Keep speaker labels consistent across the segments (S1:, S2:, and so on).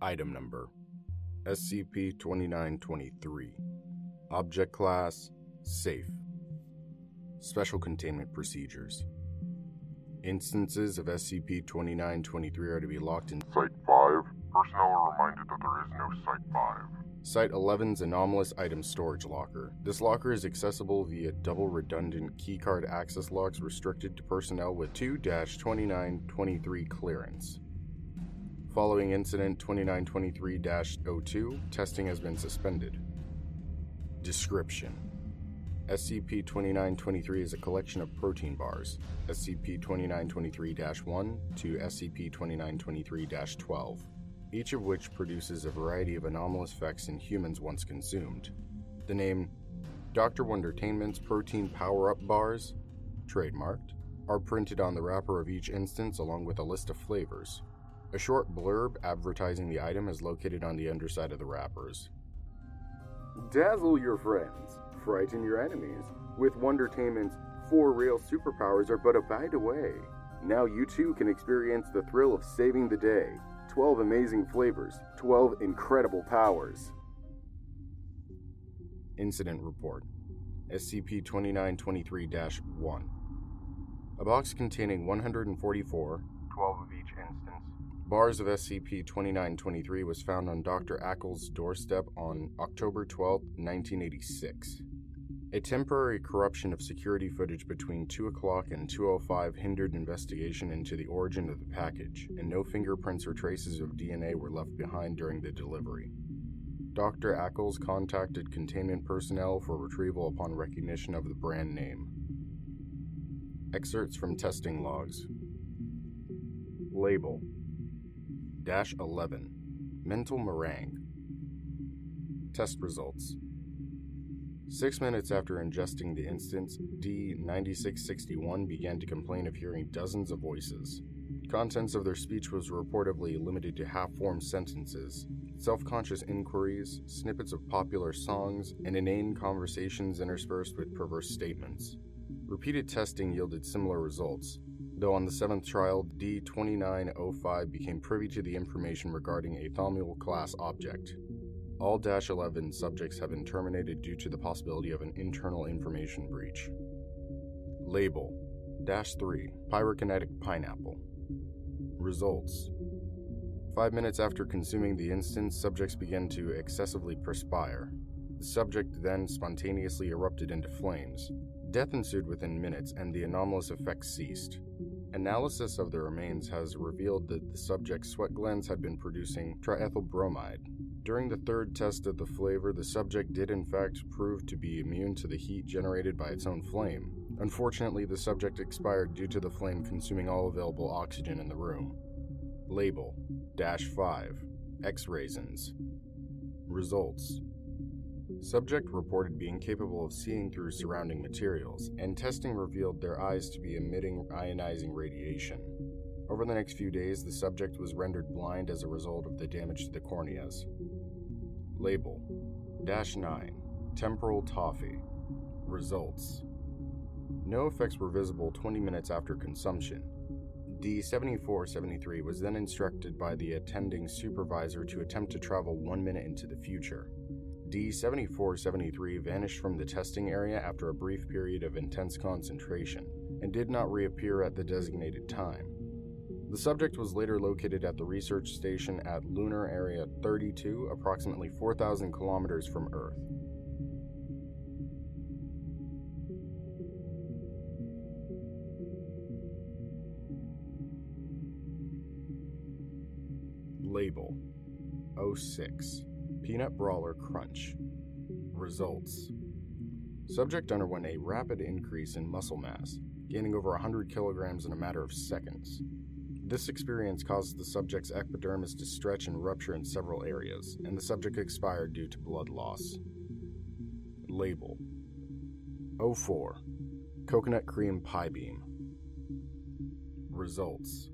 S1: Item Number SCP 2923. Object Class Safe. Special Containment Procedures. Instances of SCP 2923 are to be locked in
S2: Site 5. Personnel are reminded that there is no Site 5.
S1: Site 11's anomalous item storage locker. This locker is accessible via double redundant keycard access locks restricted to personnel with 2 2923 clearance. Following Incident 2923 02, testing has been suspended. Description SCP 2923 is a collection of protein bars, SCP 2923 1 to SCP 2923 12 each of which produces a variety of anomalous effects in humans once consumed. The name Dr. Wondertainment's Protein Power Up Bars, trademarked, are printed on the wrapper of each instance along with a list of flavors. A short blurb advertising the item is located on the underside of the wrappers. Dazzle your friends, frighten your enemies. With Wondertainment's four real superpowers are but a bite away. Now you too can experience the thrill of saving the day 12 amazing flavors, 12 incredible powers. Incident Report SCP 2923 1. A box containing 144, 12 of each instance, bars of SCP 2923 was found on Dr. Ackles' doorstep on October 12, 1986. A temporary corruption of security footage between 2 o'clock and 2.05 hindered investigation into the origin of the package, and no fingerprints or traces of DNA were left behind during the delivery. Dr. Ackles contacted containment personnel for retrieval upon recognition of the brand name. Excerpts from testing logs. Label 11 Mental Meringue. Test results Six minutes after ingesting the instance, D9661 began to complain of hearing dozens of voices. Contents of their speech was reportedly limited to half formed sentences, self conscious inquiries, snippets of popular songs, and inane conversations interspersed with perverse statements. Repeated testing yielded similar results, though on the seventh trial, D2905 became privy to the information regarding a Thaumiel class object, all Dash 11 subjects have been terminated due to the possibility of an internal information breach. Label Dash 3 Pyrokinetic Pineapple. Results Five minutes after consuming the instance, subjects began to excessively perspire. The subject then spontaneously erupted into flames. Death ensued within minutes, and the anomalous effects ceased. Analysis of the remains has revealed that the subject's sweat glands had been producing triethyl bromide, during the third test of the flavor, the subject did in fact prove to be immune to the heat generated by its own flame. Unfortunately, the subject expired due to the flame consuming all available oxygen in the room. Label Dash 5 X Raisins. Results Subject reported being capable of seeing through surrounding materials, and testing revealed their eyes to be emitting ionizing radiation. Over the next few days, the subject was rendered blind as a result of the damage to the corneas. Label Dash 9 Temporal Toffee. Results No effects were visible 20 minutes after consumption. D7473 was then instructed by the attending supervisor to attempt to travel one minute into the future. D7473 vanished from the testing area after a brief period of intense concentration and did not reappear at the designated time. The subject was later located at the research station at Lunar Area 32, approximately 4,000 kilometers from Earth. Label 06 Peanut Brawler Crunch. Results Subject underwent a rapid increase in muscle mass, gaining over 100 kilograms in a matter of seconds. This experience caused the subject's epidermis to stretch and rupture in several areas, and the subject expired due to blood loss. Label 04 Coconut Cream Pie Beam. Results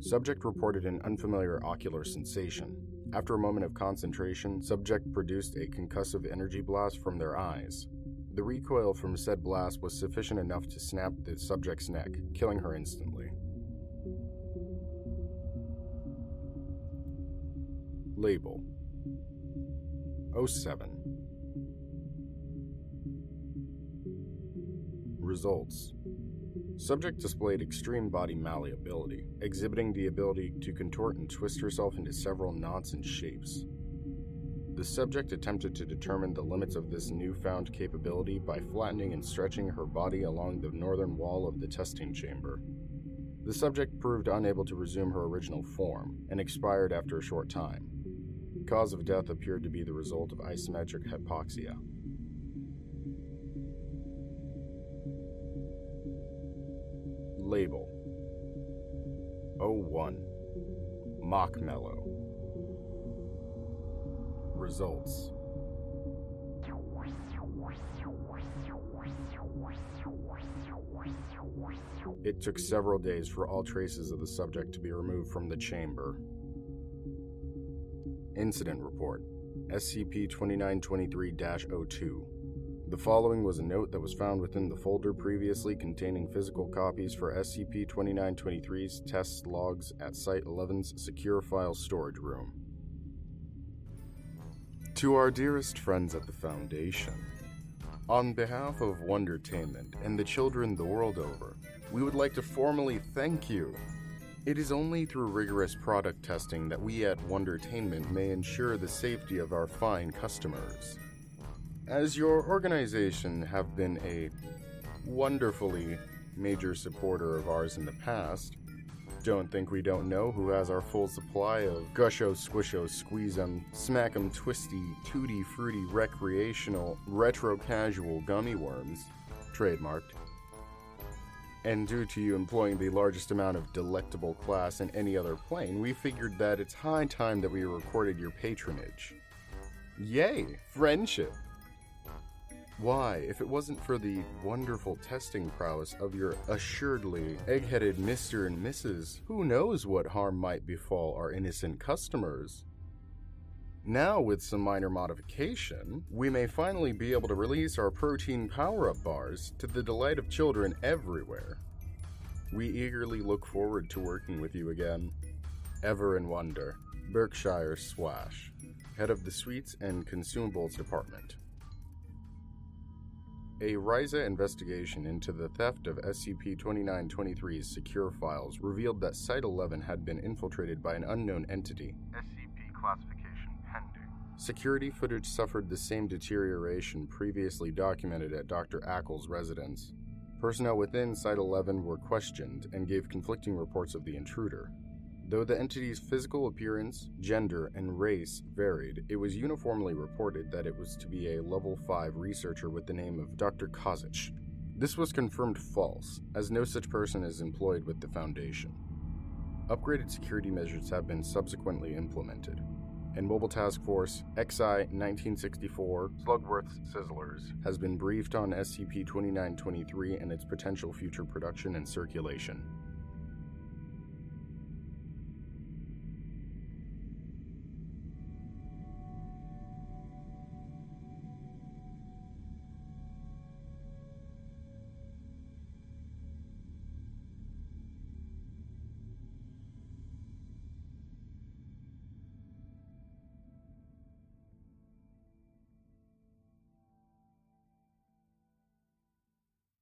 S1: Subject reported an unfamiliar ocular sensation. After a moment of concentration, subject produced a concussive energy blast from their eyes. The recoil from said blast was sufficient enough to snap the subject's neck, killing her instantly. Label 07. Results Subject displayed extreme body malleability, exhibiting the ability to contort and twist herself into several knots and shapes. The subject attempted to determine the limits of this newfound capability by flattening and stretching her body along the northern wall of the testing chamber. The subject proved unable to resume her original form and expired after a short time. The cause of death appeared to be the result of isometric hypoxia. Label. 01 Mock Mellow Results. It took several days for all traces of the subject to be removed from the chamber. Incident Report. SCP 2923 02 the following was a note that was found within the folder previously containing physical copies for SCP 2923's test logs at Site 11's secure file storage room. To our dearest friends at the Foundation, on behalf of Wondertainment and the children the world over, we would like to formally thank you. It is only through rigorous product testing that we at Wondertainment may ensure the safety of our fine customers. As your organization have been a wonderfully major supporter of ours in the past, don't think we don't know who has our full supply of gusho, squisho, squeeze 'em, smack 'em, twisty, tutti fruity, recreational, retro casual gummy worms, trademarked. And due to you employing the largest amount of delectable class in any other plane, we figured that it's high time that we recorded your patronage. Yay, friendship! Why, if it wasn't for the wonderful testing prowess of your assuredly egg headed Mr. and Mrs., who knows what harm might befall our innocent customers? Now, with some minor modification, we may finally be able to release our protein power up bars to the delight of children everywhere. We eagerly look forward to working with you again. Ever in Wonder, Berkshire Swash, head of the Sweets and Consumables Department. A RAISA investigation into the theft of SCP 2923's secure files revealed that Site 11 had been infiltrated by an unknown entity.
S2: SCP classification pending.
S1: Security footage suffered the same deterioration previously documented at Dr. Ackles' residence. Personnel within Site 11 were questioned and gave conflicting reports of the intruder. Though the entity's physical appearance, gender, and race varied, it was uniformly reported that it was to be a level 5 researcher with the name of Dr. Kozich. This was confirmed false, as no such person is employed with the Foundation. Upgraded security measures have been subsequently implemented, and Mobile Task Force XI 1964 Slugworth's Sizzlers has been briefed on SCP 2923 and its potential future production and circulation.